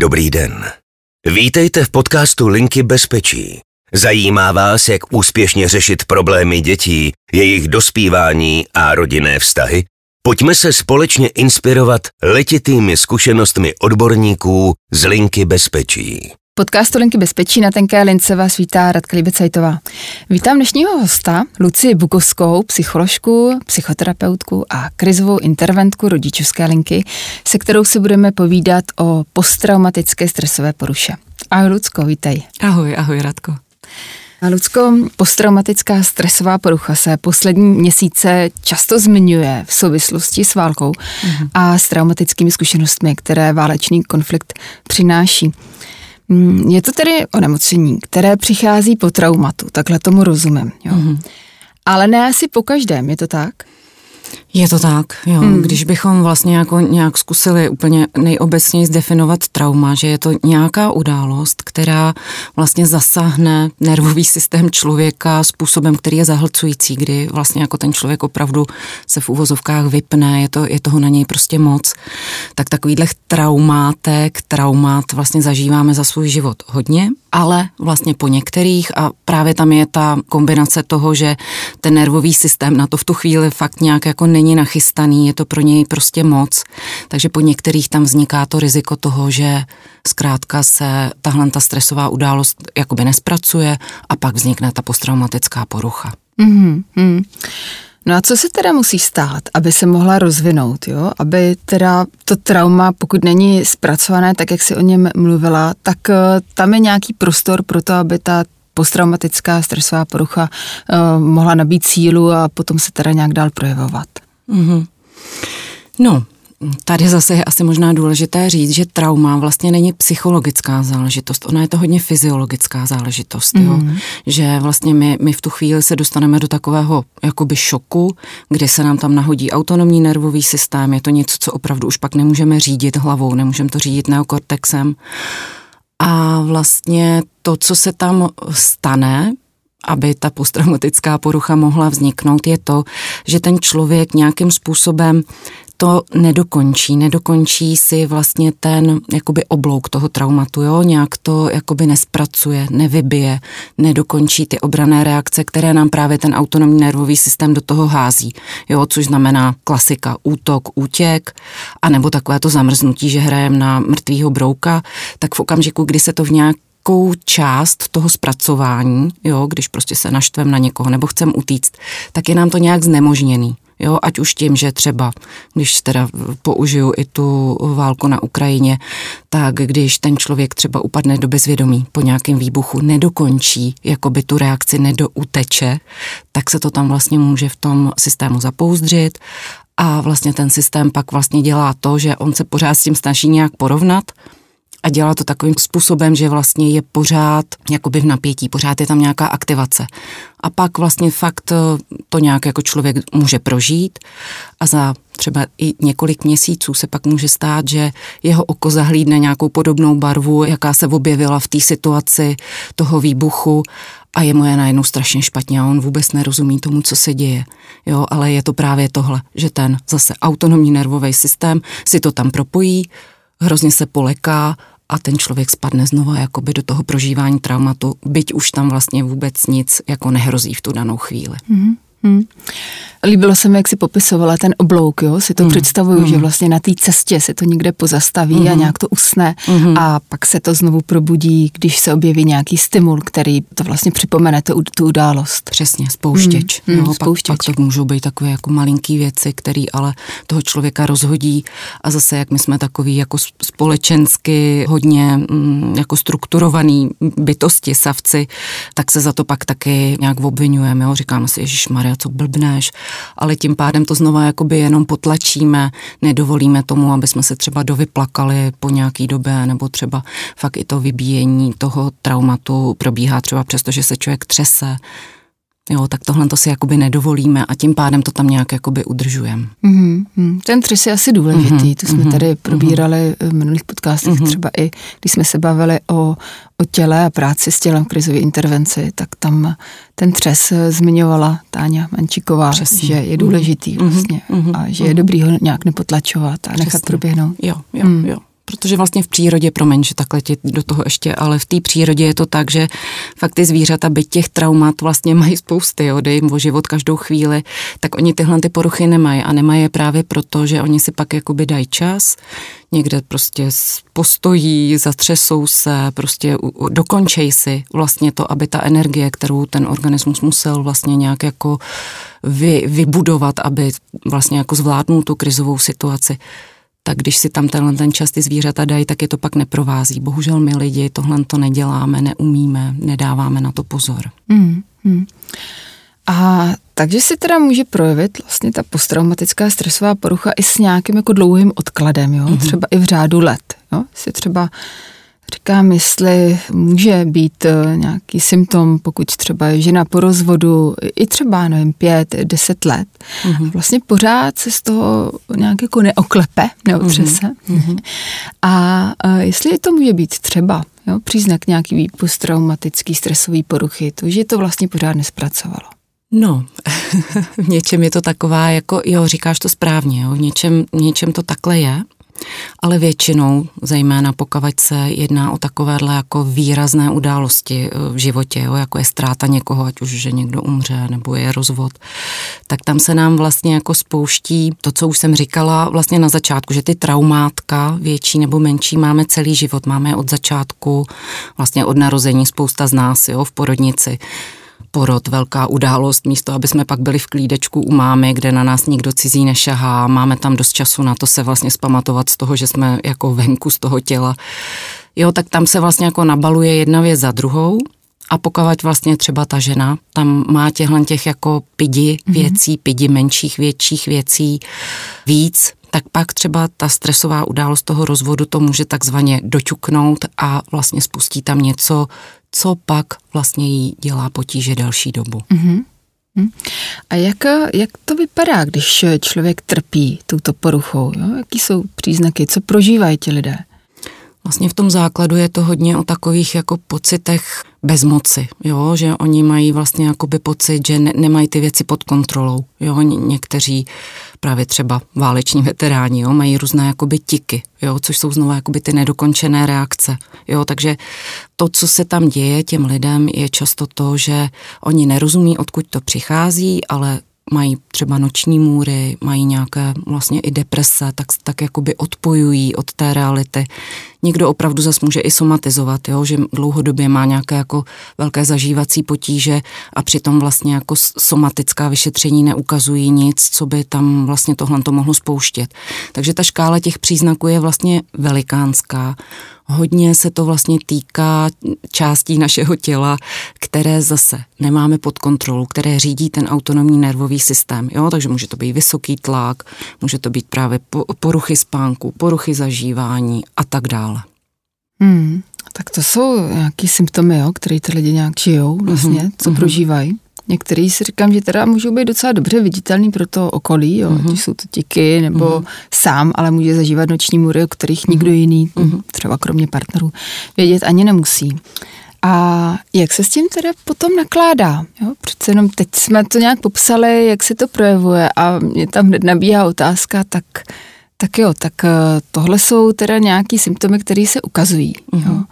Dobrý den. Vítejte v podcastu Linky bezpečí. Zajímá vás, jak úspěšně řešit problémy dětí, jejich dospívání a rodinné vztahy? Pojďme se společně inspirovat letitými zkušenostmi odborníků z Linky bezpečí podcastu Linky bezpečí na tenké lince vás vítá Radka Libecajtová. Vítám dnešního hosta, Luci Bukovskou, psycholožku, psychoterapeutku a krizovou interventku rodičovské linky, se kterou se budeme povídat o posttraumatické stresové poruše. Ahoj Lucko, vítej. Ahoj, ahoj Radko. A Lucko, posttraumatická stresová porucha se poslední měsíce často zmiňuje v souvislosti s válkou mm-hmm. a s traumatickými zkušenostmi, které válečný konflikt přináší. Mm, je to tedy onemocnění, které přichází po traumatu, takhle tomu rozumím. Jo. Mm-hmm. Ale ne asi po každém, je to tak? Je to tak, jo. Hmm. Když bychom vlastně jako nějak zkusili úplně nejobecněji zdefinovat trauma, že je to nějaká událost, která vlastně zasáhne nervový systém člověka způsobem, který je zahlcující, kdy vlastně jako ten člověk opravdu se v uvozovkách vypne, je, to, je toho na něj prostě moc, tak takovýhle traumátek, traumat vlastně zažíváme za svůj život hodně, ale vlastně po některých a právě tam je ta kombinace toho, že ten nervový systém na to v tu chvíli fakt nějak jako není nachystaný, je to pro něj prostě moc, takže po některých tam vzniká to riziko toho, že zkrátka se tahle ta stresová událost jakoby nespracuje a pak vznikne ta posttraumatická porucha. Mm-hmm. No a co se teda musí stát, aby se mohla rozvinout, jo? Aby teda to trauma, pokud není zpracované tak, jak si o něm mluvila, tak uh, tam je nějaký prostor pro to, aby ta posttraumatická stresová porucha uh, mohla nabít sílu a potom se teda nějak dál projevovat. Mm-hmm. No, Tady zase je asi možná důležité říct, že trauma vlastně není psychologická záležitost, ona je to hodně fyziologická záležitost, mm. jo? Mhm. že vlastně my, my v tu chvíli se dostaneme do takového jakoby šoku, kdy se nám tam nahodí autonomní nervový systém, je to něco, co opravdu už pak nemůžeme řídit hlavou, nemůžeme to řídit neokortexem a vlastně to, co se tam stane, aby ta posttraumatická porucha mohla vzniknout, je to, že ten člověk nějakým způsobem to nedokončí, nedokončí si vlastně ten jakoby oblouk toho traumatu, jo, nějak to jakoby nespracuje, nevybije, nedokončí ty obrané reakce, které nám právě ten autonomní nervový systém do toho hází, jo, což znamená klasika, útok, útěk, anebo takové to zamrznutí, že hrajeme na mrtvýho brouka, tak v okamžiku, kdy se to v nějak nějakou část toho zpracování, jo, když prostě se naštvem na někoho nebo chcem utíct, tak je nám to nějak znemožněný. Jo, ať už tím, že třeba, když teda použiju i tu válku na Ukrajině, tak když ten člověk třeba upadne do bezvědomí po nějakém výbuchu, nedokončí, jako by tu reakci nedouteče, tak se to tam vlastně může v tom systému zapouzdřit a vlastně ten systém pak vlastně dělá to, že on se pořád s tím snaží nějak porovnat, a dělá to takovým způsobem, že vlastně je pořád jakoby v napětí, pořád je tam nějaká aktivace. A pak vlastně fakt eh, to nějak jako člověk může prožít a za třeba i několik měsíců se pak může stát, že jeho oko zahlídne nějakou podobnou barvu, jaká se objevila v té situaci toho výbuchu a je mu je najednou strašně špatně a on vůbec nerozumí tomu, co se děje. Jo, ale je to právě tohle, že ten zase autonomní nervový systém si to tam propojí, hrozně se poleká a ten člověk spadne znova jakoby do toho prožívání traumatu, byť už tam vlastně vůbec nic jako nehrozí v tu danou chvíli. Mm-hmm. Hmm. Líbilo se mi, jak si popisovala ten oblouk, jo? si to hmm. představuju, hmm. že vlastně na té cestě se to někde pozastaví hmm. a nějak to usne hmm. a pak se to znovu probudí, když se objeví nějaký stimul, který to vlastně připomene tu, tu událost. Přesně, spouštěč. Hmm. Jo, spouštěč. Pak, pak to můžou být takové jako malinký věci, které ale toho člověka rozhodí a zase jak my jsme takový jako společensky hodně mm, jako strukturovaný bytosti, savci, tak se za to pak taky nějak obvinujeme. Jo? Říkáme si, Ježíš Maria, co blbneš, ale tím pádem to znova jakoby jenom potlačíme, nedovolíme tomu, aby jsme se třeba dovyplakali po nějaký době, nebo třeba fakt i to vybíjení toho traumatu probíhá třeba přesto, že se člověk třese, Jo, tak tohle to si jakoby nedovolíme a tím pádem to tam nějak jakoby udržujeme. Mm-hmm. Ten třes je asi důležitý, mm-hmm. to jsme mm-hmm. tady probírali v minulých podcastech, mm-hmm. třeba i když jsme se bavili o, o těle a práci s tělem v krizové intervenci, tak tam ten třes zmiňovala Táňa Mančíková, Přesně. že je důležitý mm-hmm. vlastně mm-hmm. a že je dobrý ho nějak nepotlačovat a nechat Přesně. proběhnout. Jo, jo, mm. jo protože vlastně v přírodě, promiň, že takhle ti do toho ještě, ale v té přírodě je to tak, že fakt ty zvířata, byť těch traumat vlastně mají spousty, jo, jde jim o život každou chvíli, tak oni tyhle ty poruchy nemají. A nemají je právě proto, že oni si pak jakoby dají čas, někde prostě postojí, zatřesou se, prostě dokončej si vlastně to, aby ta energie, kterou ten organismus musel vlastně nějak jako vy, vybudovat, aby vlastně jako zvládnul tu krizovou situaci, tak když si tam tenhle ten čas ty zvířata dají, tak je to pak neprovází. Bohužel my lidi tohle to neděláme, neumíme, nedáváme na to pozor. Mm, mm. A takže si teda může projevit vlastně ta posttraumatická stresová porucha i s nějakým jako dlouhým odkladem, jo? Mm-hmm. třeba i v řádu let. Jo? Si třeba Říkám, jestli může být eh, nějaký symptom, pokud třeba je žena po rozvodu i třeba, nevím, pět, deset let. Mm-hmm. Vlastně pořád se z toho nějak jako neoklepe, neotřese. Mm-hmm. A, a jestli to může být třeba jo, příznak nějaký posttraumatický stresový poruchy, to, že to vlastně pořád nespracovalo. No, v něčem je to taková, jako jo, říkáš to správně, jo, v něčem, v něčem to takhle je, ale většinou, zejména pokud se jedná o takovéhle jako výrazné události eh, v životě, jo, jako je ztráta někoho, ať už, že někdo umře, nebo je rozvod, tak tam se nám vlastně jako spouští to, co už jsem říkala vlastně na začátku, že ty traumátka, větší nebo menší, máme celý život, máme od začátku, vlastně od narození spousta z nás, jo, v porodnici porod, velká událost, místo, aby jsme pak byli v klídečku u mámy, kde na nás nikdo cizí nešahá, máme tam dost času na to se vlastně spamatovat z toho, že jsme jako venku z toho těla. Jo, tak tam se vlastně jako nabaluje jedna věc za druhou a pokud vlastně třeba ta žena tam má těchhle těch jako pidi mhm. věcí, mm-hmm. pidi menších, větších věcí víc, tak pak třeba ta stresová událost toho rozvodu to může takzvaně doťuknout a vlastně spustí tam něco, co pak vlastně jí dělá potíže další dobu. Mm-hmm. A jak, jak to vypadá, když člověk trpí touto poruchou? Jo? Jaký jsou příznaky? Co prožívají ti lidé? Vlastně v tom základu je to hodně o takových jako pocitech bezmoci, jo, že oni mají vlastně jakoby pocit, že ne, nemají ty věci pod kontrolou, jo, Ně, někteří právě třeba váleční veteráni, jo, mají různé jakoby tiky, jo, což jsou znovu jakoby ty nedokončené reakce, jo, takže to, co se tam děje těm lidem, je často to, že oni nerozumí, odkud to přichází, ale mají třeba noční můry, mají nějaké vlastně i deprese, tak, tak jakoby odpojují od té reality. Někdo opravdu zas může i somatizovat, jo, že dlouhodobě má nějaké jako velké zažívací potíže a přitom vlastně jako somatická vyšetření neukazují nic, co by tam vlastně tohle to mohlo spouštět. Takže ta škála těch příznaků je vlastně velikánská. Hodně se to vlastně týká částí našeho těla, které zase nemáme pod kontrolou, které řídí ten autonomní nervový systém. Jo? Takže může to být vysoký tlak, může to být právě poruchy spánku, poruchy zažívání a tak dále. Hmm, tak to jsou nějaký symptomy, jo, které ty lidi nějak žijou vlastně, mm-hmm. co mm-hmm. prožívají. Některý si říkám, že teda můžou být docela dobře viditelný pro to okolí, jo, mm-hmm. jsou to tiky nebo mm-hmm. sám, ale může zažívat noční můry, o kterých mm-hmm. nikdo jiný, mm-hmm. třeba kromě partnerů, vědět ani nemusí. A jak se s tím teda potom nakládá? Jo? Přece jenom teď jsme to nějak popsali, jak se to projevuje a mě tam hned nabíhá otázka, tak, tak jo, tak eh, tohle jsou teda nějaký symptomy, které se ukazují. Mm-hmm. Jo?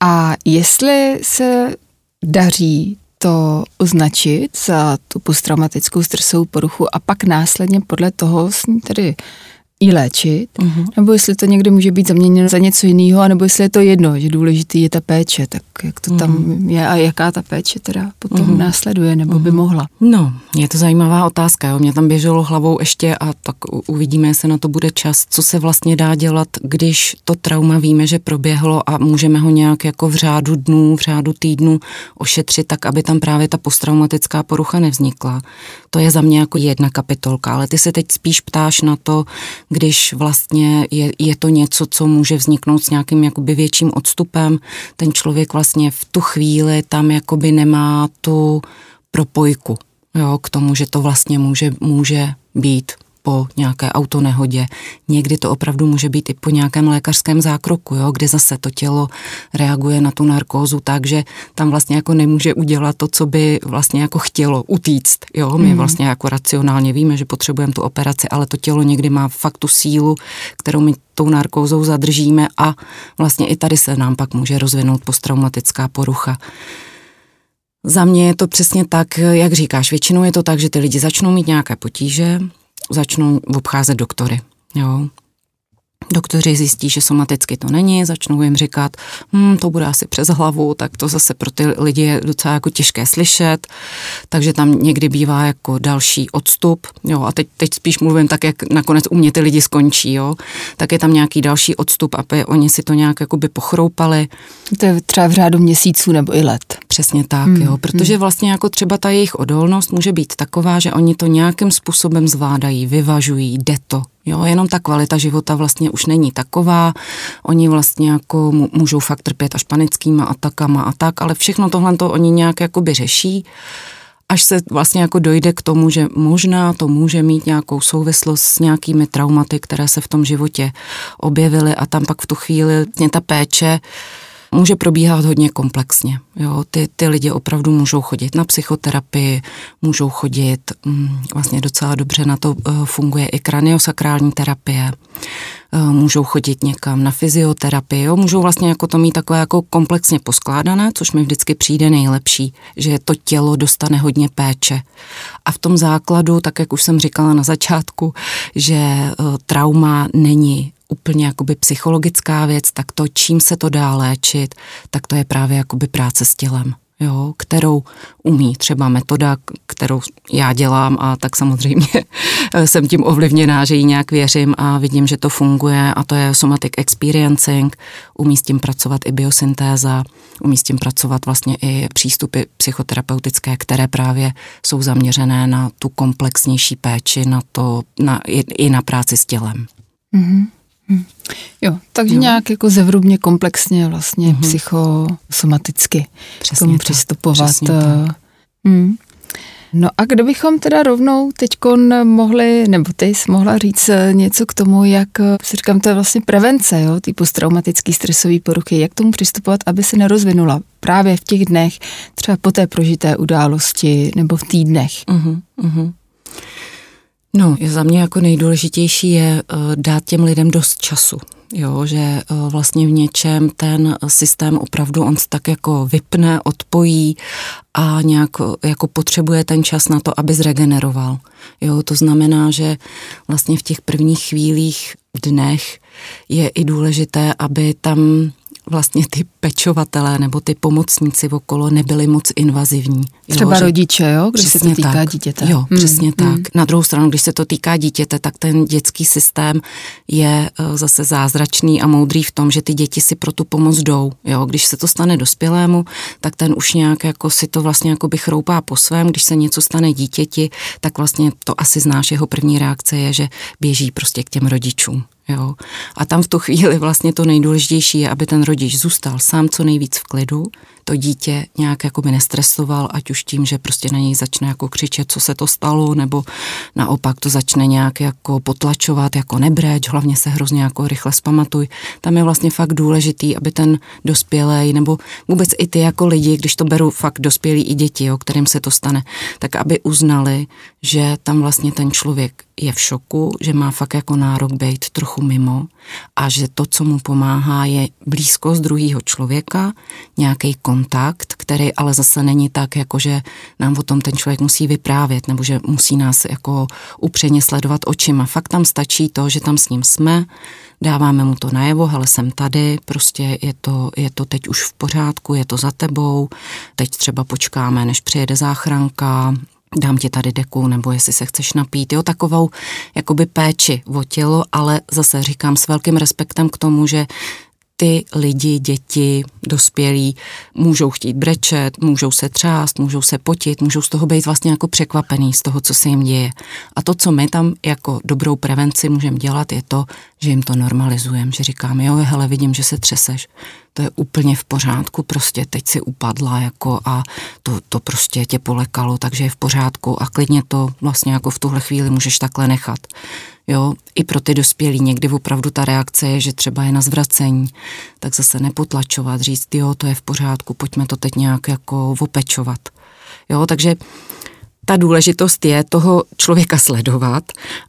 A jestli se daří to označit za tu posttraumatickou stresovou poruchu a pak následně podle toho s ní tedy i léčit, uh-huh. nebo jestli to někdy může být zaměněno za něco jiného, nebo jestli je to jedno, že důležitý je ta péče, tak jak to uh-huh. tam mhm. je a jaká ta péče teda potom uh-huh. následuje, nebo uh-huh. by mohla. No, je to zajímavá otázka, jo. mě tam běželo hlavou ještě a tak uvidíme, jestli na to bude čas, co se vlastně dá dělat, když to trauma víme, že proběhlo a můžeme ho nějak jako v řádu dnů, v řádu týdnu ošetřit, tak aby tam právě ta posttraumatická porucha nevznikla. To je za mě jako jedna kapitolka, ale ty se teď spíš ptáš na to, když vlastně je, je to něco, co může vzniknout s nějakým jakoby větším odstupem. Ten člověk vlastně v tu chvíli tam jakoby nemá tu propojku jo, k tomu, že to vlastně může, může být po nějaké autonehodě, někdy to opravdu může být i po nějakém lékařském zákroku, jo, kde zase to tělo reaguje na tu narkózu tak, že tam vlastně jako nemůže udělat to, co by vlastně jako chtělo utíct. Jo, my mm. vlastně jako racionálně víme, že potřebujeme tu operaci, ale to tělo někdy má fakt tu sílu, kterou my tou narkózou zadržíme a vlastně i tady se nám pak může rozvinout posttraumatická porucha. Za mě je to přesně tak, jak říkáš, většinou je to tak, že ty lidi začnou mít nějaké potíže, začnou obcházet doktory. Jo. Doktoři zjistí, že somaticky to není, začnou jim říkat, hm, to bude asi přes hlavu, tak to zase pro ty lidi je docela jako těžké slyšet, takže tam někdy bývá jako další odstup, jo, a teď, teď spíš mluvím tak, jak nakonec u mě ty lidi skončí, jo, tak je tam nějaký další odstup, aby oni si to nějak jakoby pochroupali. To je třeba v řádu měsíců nebo i let. Přesně tak, hmm. jo, protože hmm. vlastně jako třeba ta jejich odolnost může být taková, že oni to nějakým způsobem zvládají, vyvažují, jde to, Jo, jenom ta kvalita života vlastně už není taková. Oni vlastně jako můžou fakt trpět až panickýma atakama a tak, ale všechno tohle to oni nějak jakoby řeší až se vlastně jako dojde k tomu, že možná to může mít nějakou souvislost s nějakými traumaty, které se v tom životě objevily a tam pak v tu chvíli ta péče může probíhat hodně komplexně. Jo, ty, ty lidi opravdu můžou chodit na psychoterapii, můžou chodit, mm, vlastně docela dobře na to uh, funguje i kraniosakrální terapie, uh, můžou chodit někam na fyzioterapii, jo, můžou vlastně jako to mít takové jako komplexně poskládané, což mi vždycky přijde nejlepší, že to tělo dostane hodně péče. A v tom základu, tak jak už jsem říkala na začátku, že uh, trauma není úplně jakoby psychologická věc, tak to, čím se to dá léčit, tak to je právě jakoby práce s tělem. Jo, kterou umí třeba metoda, kterou já dělám a tak samozřejmě jsem tím ovlivněná, že jí nějak věřím a vidím, že to funguje a to je somatic experiencing, umí s tím pracovat i biosyntéza, umí s tím pracovat vlastně i přístupy psychoterapeutické, které právě jsou zaměřené na tu komplexnější péči, na to, na, i, i na práci s tělem. Mm-hmm. Jo, takže jo. nějak jako zevrubně komplexně vlastně mm-hmm. psychosomaticky Přesně tomu tak. přistupovat. Přesně eh, tak. Mm. No a kdybychom teda rovnou teď mohli, nebo ty jsi mohla říct eh, něco k tomu, jak, eh, si říkám, to je vlastně prevence, jo, ty posttraumatický stresový poruchy, jak tomu přistupovat, aby se nerozvinula právě v těch dnech, třeba po té prožité události nebo v týdnech. Uh-huh, uh-huh. No, za mě jako nejdůležitější je uh, dát těm lidem dost času. Jo, že uh, vlastně v něčem ten systém opravdu on se tak jako vypne, odpojí a nějak jako potřebuje ten čas na to, aby zregeneroval. Jo, to znamená, že vlastně v těch prvních chvílích, dnech je i důležité, aby tam vlastně ty pečovatelé nebo ty pomocníci okolo nebyli moc invazivní. Třeba jo, rodiče, jo, když se to týká tak. dítěte. Jo, hmm. přesně hmm. tak. Na druhou stranu, když se to týká dítěte, tak ten dětský systém je uh, zase zázračný a moudrý v tom, že ty děti si pro tu pomoc jdou. Jo, když se to stane dospělému, tak ten už nějak jako si to vlastně jako by chroupá po svém. Když se něco stane dítěti, tak vlastně to asi znáš, jeho první reakce je, že běží prostě k těm rodičům. Jo. A tam v tu chvíli vlastně to nejdůležitější je, aby ten rodič zůstal sám co nejvíc v klidu, to dítě nějak jako by nestresoval, ať už tím, že prostě na něj začne jako křičet, co se to stalo, nebo naopak to začne nějak jako potlačovat, jako nebreč, hlavně se hrozně jako rychle zpamatuj. Tam je vlastně fakt důležitý, aby ten dospělej, nebo vůbec i ty jako lidi, když to beru fakt dospělí i děti, o kterým se to stane, tak aby uznali, že tam vlastně ten člověk je v šoku, že má fakt jako nárok být trochu mimo a že to, co mu pomáhá, je blízkost druhého člověka, nějaký kontakt, který ale zase není tak, jako že nám o tom ten člověk musí vyprávět nebo že musí nás jako upřeně sledovat očima. Fakt tam stačí to, že tam s ním jsme, dáváme mu to najevo, hele, jsem tady, prostě je to, je to teď už v pořádku, je to za tebou, teď třeba počkáme, než přijede záchranka, dám ti tady deku, nebo jestli se chceš napít, jo, takovou jakoby péči o tělo, ale zase říkám s velkým respektem k tomu, že ty lidi, děti, dospělí můžou chtít brečet, můžou se třást, můžou se potit, můžou z toho být vlastně jako překvapený z toho, co se jim děje. A to, co my tam jako dobrou prevenci můžeme dělat, je to, že jim to normalizujeme, že říkáme, jo, hele, vidím, že se třeseš, to je úplně v pořádku, prostě teď si upadla jako a to, to prostě tě polekalo, takže je v pořádku a klidně to vlastně jako v tuhle chvíli můžeš takhle nechat. Jo, i pro ty dospělí někdy opravdu ta reakce je, že třeba je na zvracení, tak zase nepotlačovat, říct, jo, to je v pořádku, pojďme to teď nějak jako opečovat. Jo, takže ta důležitost je toho člověka sledovat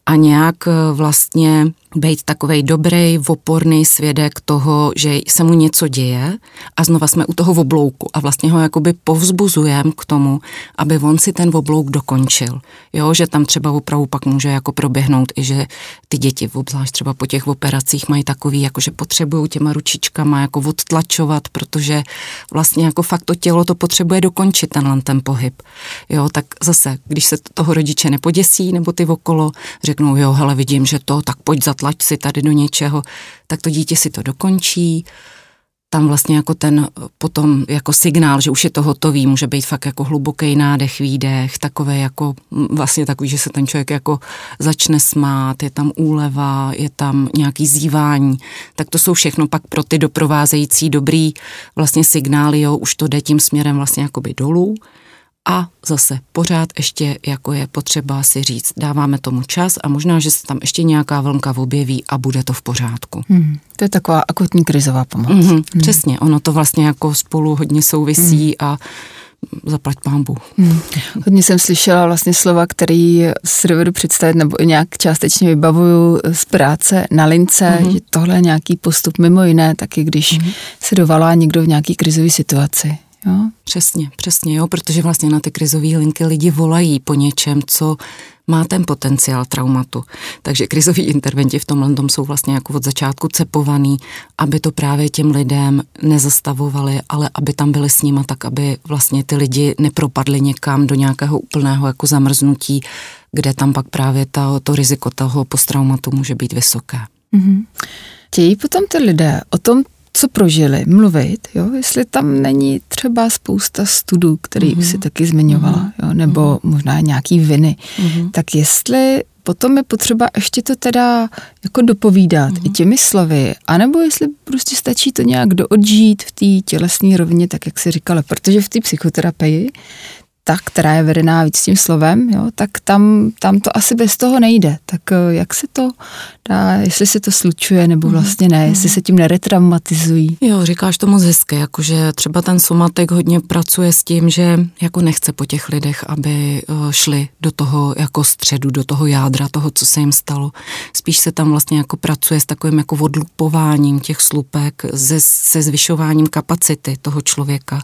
a nějak eh, vlastně být takovej dobrý, oporný svědek toho, že se mu něco děje a znova jsme u toho oblouku a vlastně ho jakoby povzbuzujeme k tomu, aby on si ten oblouk dokončil. Jo, že tam třeba opravdu pak může jako proběhnout i, že ty děti, obzvlášť třeba po těch operacích, mají takový, jako že potřebují těma ručičkama jako odtlačovat, protože vlastně jako fakt to tělo to potřebuje dokončit tenhle ten pohyb. Jo, tak zase, když se toho rodiče nepoděsí nebo ty okolo, řeknou, jo, hele, vidím, že to, tak pojď zatlačit tlač si tady do něčeho, tak to dítě si to dokončí, tam vlastně jako ten potom jako signál, že už je to hotový, může být fakt jako hluboký nádech, výdech, takové jako vlastně takový, že se ten člověk jako začne smát, je tam úleva, je tam nějaký zývání, tak to jsou všechno pak pro ty doprovázející dobrý vlastně signály, jo, už to jde tím směrem vlastně jakoby dolů a zase pořád ještě jako je potřeba si říct, dáváme tomu čas a možná, že se tam ještě nějaká vlnka objeví a bude to v pořádku. Hmm, to je taková akutní krizová pomoc. Mm-hmm, hmm. Přesně, ono to vlastně jako spolu hodně souvisí hmm. a zaplať pámbu. Hmm. Hodně jsem slyšela vlastně slova, který si dovedu představit nebo i nějak částečně vybavuju z práce na lince, hmm. že tohle je nějaký postup mimo jiné, taky když hmm. se dovalá někdo v nějaký krizové situaci. Jo? Přesně, přesně, jo, protože vlastně na ty krizové linky lidi volají po něčem, co má ten potenciál traumatu. Takže krizoví interventi v tomhle tom jsou vlastně jako od začátku cepovaný, aby to právě těm lidem nezastavovali, ale aby tam byli s nima tak, aby vlastně ty lidi nepropadli někam do nějakého úplného jako zamrznutí, kde tam pak právě ta, to riziko toho posttraumatu může být vysoké. Mm-hmm. Chtějí potom ty lidé o tom co prožili, mluvit, jo, jestli tam není třeba spousta studů, který mm-hmm. si taky zmiňovala, jo, nebo mm-hmm. možná nějaký viny, mm-hmm. tak jestli potom je potřeba ještě to teda jako dopovídat mm-hmm. i těmi slovy, anebo jestli prostě stačí to nějak doodžít v té tělesné rovině, tak jak si říkala, protože v té psychoterapii ta, která je vedená víc tím slovem, jo, tak tam, tam to asi bez toho nejde. Tak eh, jak se to dá, jestli se to slučuje nebo mhm, vlastně ne, jestli mhm. se tím neretraumatizují. Jo, říkáš to moc hezky, jakože třeba ten somatek hodně pracuje s tím, že jako nechce po těch lidech, aby eh, šli do toho jako středu, do toho jádra toho, co se jim stalo. Spíš se tam vlastně jako pracuje s takovým jako odlupováním těch slupek, se, se zvyšováním kapacity toho člověka.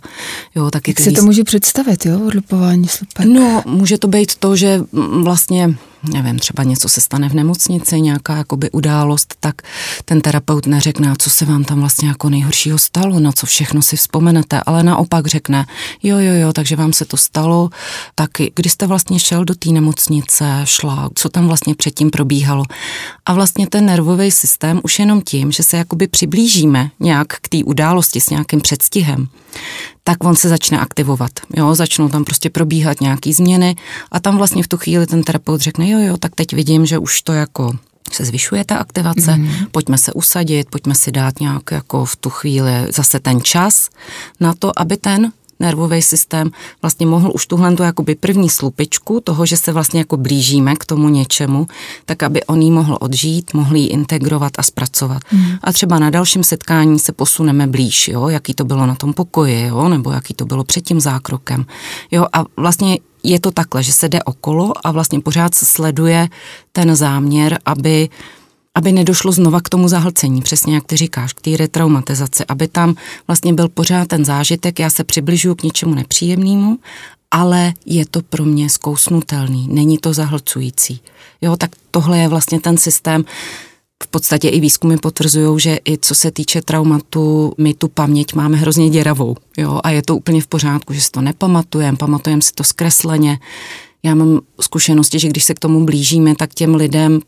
Jo, taky Jak si to může představit, jo, Kupování slupek? No, může to být to, že vlastně nevím, třeba něco se stane v nemocnici, nějaká jakoby událost, tak ten terapeut neřekne, co se vám tam vlastně jako nejhoršího stalo, na co všechno si vzpomenete, ale naopak řekne, jo, jo, jo, takže vám se to stalo, tak kdy jste vlastně šel do té nemocnice, šla, co tam vlastně předtím probíhalo. A vlastně ten nervový systém už jenom tím, že se jakoby přiblížíme nějak k té události s nějakým předstihem, tak on se začne aktivovat. Jo, začnou tam prostě probíhat nějaký změny a tam vlastně v tu chvíli ten terapeut řekne, jo, jo, tak teď vidím, že už to jako se zvyšuje ta aktivace, mm. pojďme se usadit, pojďme si dát nějak jako v tu chvíli zase ten čas na to, aby ten nervový systém vlastně mohl už tuhle tu jakoby první slupičku toho, že se vlastně jako blížíme k tomu něčemu, tak aby on jí mohl odžít, mohl ji integrovat a zpracovat. Mm. A třeba na dalším setkání se posuneme blíž, jo, jaký to bylo na tom pokoji, jo, nebo jaký to bylo před tím zákrokem. Jo, a vlastně je to takhle, že se jde okolo a vlastně pořád sleduje ten záměr, aby aby nedošlo znova k tomu zahlcení, přesně jak ty říkáš, k té retraumatizaci, aby tam vlastně byl pořád ten zážitek, já se přibližuju k něčemu nepříjemnému, ale je to pro mě zkousnutelný, není to zahlcující. Jo, tak tohle je vlastně ten systém, v podstatě i výzkumy potvrzují, že i co se týče traumatu, my tu paměť máme hrozně děravou. Jo? A je to úplně v pořádku, že si to nepamatujeme, pamatujeme si to zkresleně. Já mám zkušenosti, že když se k tomu blížíme, tak těm lidem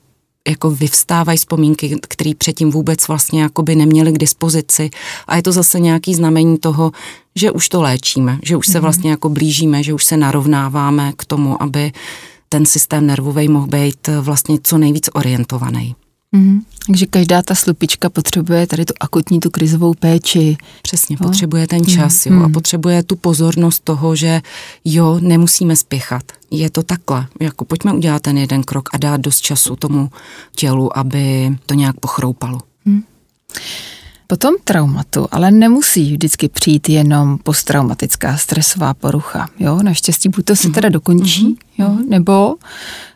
jako vyvstávají vzpomínky, které předtím vůbec vlastně jakoby neměli k dispozici. A je to zase nějaký znamení toho, že už to léčíme, že už se mhm. vlastně jako blížíme, že už se narovnáváme k tomu, aby ten systém nervový mohl být vlastně co nejvíc orientovaný. Mm-hmm. Takže každá ta slupička potřebuje tady tu akutní, tu krizovou péči. Přesně, jo? potřebuje ten čas mm-hmm. jo, a mhm. potřebuje tu pozornost toho, že jo, nemusíme spěchat. Je to takhle, jako pojďme udělat ten jeden krok a dát dost času tomu tělu, aby to nějak pochroupalo. Mm. Po tom traumatu ale nemusí vždycky přijít jenom posttraumatická stresová porucha. Jo? Naštěstí buď to se teda dokončí, jo? nebo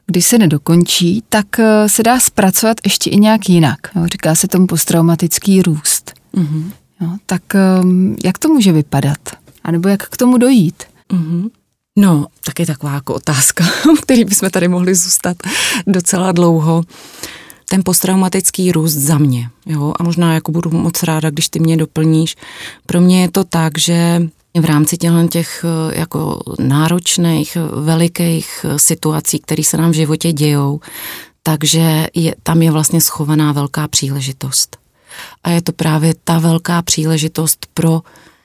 když se nedokončí, tak eh, se dá zpracovat ještě i nějak jinak. Jo? Říká se tomu posttraumatický růst. Mm-hmm. Jo? Tak ehm, jak to může vypadat? A nebo jak k tomu dojít? Mm-hmm. No, taky taková jako otázka, který bychom tady mohli zůstat docela dlouho ten posttraumatický růst za mě. Jo? A možná jako budu moc ráda, když ty mě doplníš. Pro mě je to tak, že v rámci těchto těch eh, jako náročných, velikých eh, situací, které se nám v životě dějou, takže je, tam je vlastně schovaná velká příležitost. A je to právě ta velká příležitost pro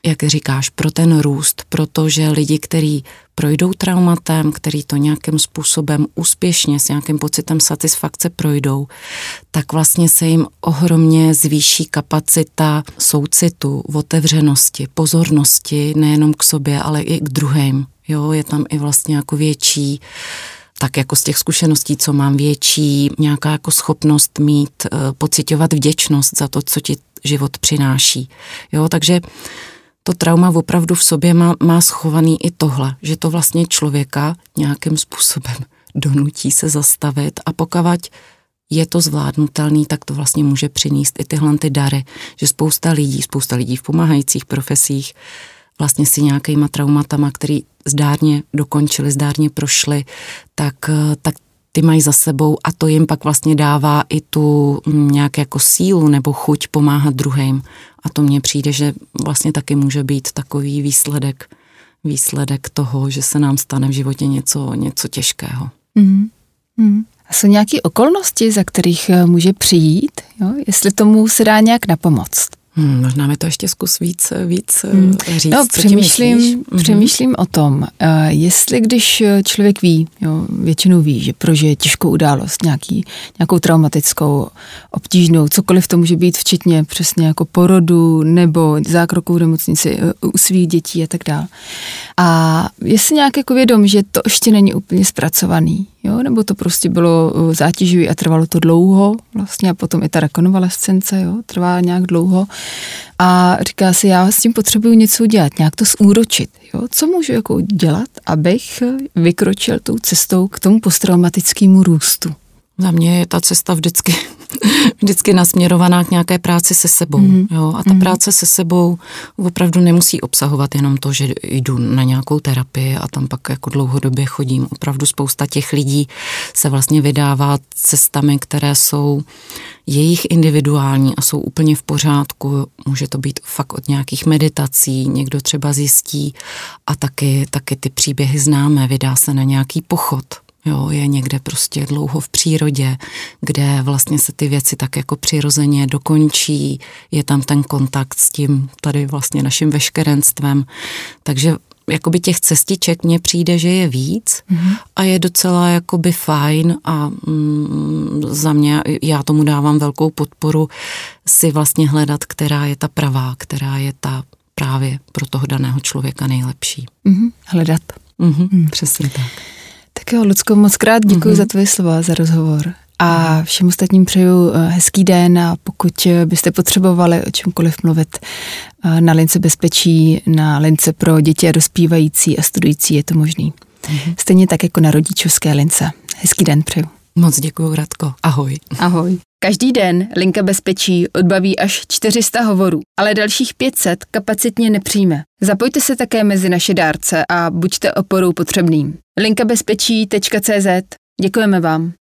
jak říkáš, pro ten růst, protože lidi, kteří projdou traumatem, který to nějakým způsobem úspěšně s nějakým pocitem satisfakce projdou, tak vlastně se jim ohromně zvýší kapacita soucitu, otevřenosti, pozornosti nejenom k sobě, ale i k druhým. Jo, je tam i vlastně jako větší tak jako z těch zkušeností, co mám větší, nějaká jako schopnost mít, uh, pocitovat vděčnost za to, co ti život přináší. Jo, takže to trauma opravdu v sobě má, má schovaný i tohle, že to vlastně člověka nějakým způsobem donutí se zastavit a pokavať je to zvládnutelný, tak to vlastně může přinést i tyhle ty dary, že spousta lidí, spousta lidí v pomáhajících profesích vlastně si nějakýma traumatama, který zdárně dokončili, zdárně prošli, tak, tak ty mají za sebou a to jim pak vlastně dává i tu mm, nějak jako sílu nebo chuť pomáhat druhým. A to mně přijde, že vlastně taky může být takový výsledek, výsledek toho, že se nám stane v životě něco, něco těžkého. Mm. Mm. A jsou nějaké okolnosti, za kterých eh, může přijít, jo? jestli tomu se dá nějak napomoct? Hmm, možná mi to ještě zkus víc, víc eh, hmm. říct. No, přemýšlím, mhm. přemýšlím o tom, uh, jestli když člověk ví, jo, většinou ví, že prožije těžkou událost, nějaký, nějakou traumatickou, obtížnou, cokoliv to může být, včetně přesně jako porodu nebo zákroků v nemocnici u svých dětí a tak dále. A je si nějak jako vědom, že to ještě není úplně zpracovaný, jo, nebo to prostě bylo zátěžují a trvalo to dlouho, vlastně a potom i ta rekonvalescence, jo, trvá nějak dlouho a říká si, já s tím potřebuju něco udělat, nějak to zúročit, jo, co můžu jako dělat, abych vykročil tou cestou k tomu posttraumatickému růstu. Za mě je ta cesta vždycky, vždycky nasměrovaná k nějaké práci se sebou. Mm-hmm. Jo? A ta mm-hmm. práce se sebou opravdu nemusí obsahovat jenom to, že jdu na nějakou terapii a tam pak jako dlouhodobě chodím. Opravdu spousta těch lidí se vlastně vydává cestami, které jsou jejich individuální a jsou úplně v pořádku. Může to být fakt od nějakých meditací, někdo třeba zjistí a taky, taky ty příběhy známe, vydá se na nějaký pochod Jo, je někde prostě dlouho v přírodě, kde vlastně se ty věci tak jako přirozeně dokončí, je tam ten kontakt s tím tady vlastně naším veškerenstvem. Takže jakoby těch cestiček mně přijde, že je víc mm-hmm. a je docela jakoby fajn a mm, za mě, já tomu dávám velkou podporu, si vlastně hledat, která je ta pravá, která je ta právě pro toho daného člověka nejlepší. Mm-hmm. Hledat. Mm-hmm. Mm. Přesně tak. Tak jo, Lucko, moc krát děkuji mm-hmm. za tvoje slova, za rozhovor. A všem ostatním přeju eh, hezký den a pokud eh, byste potřebovali o čemkoliv mluvit eh, na lince bezpečí, na lince pro děti a dospívající a studující je to možný. Mm-hmm. Stejně tak jako na rodičovské lince. Hezký den přeju. Moc děkuji, Radko. Ahoj. Ahoj. Každý den Linka bezpečí odbaví až 400 hovorů, ale dalších 500 kapacitně nepřijme. Zapojte se také mezi naše dárce a buďte oporou potřebným. linkabezpečí.cz Děkujeme vám.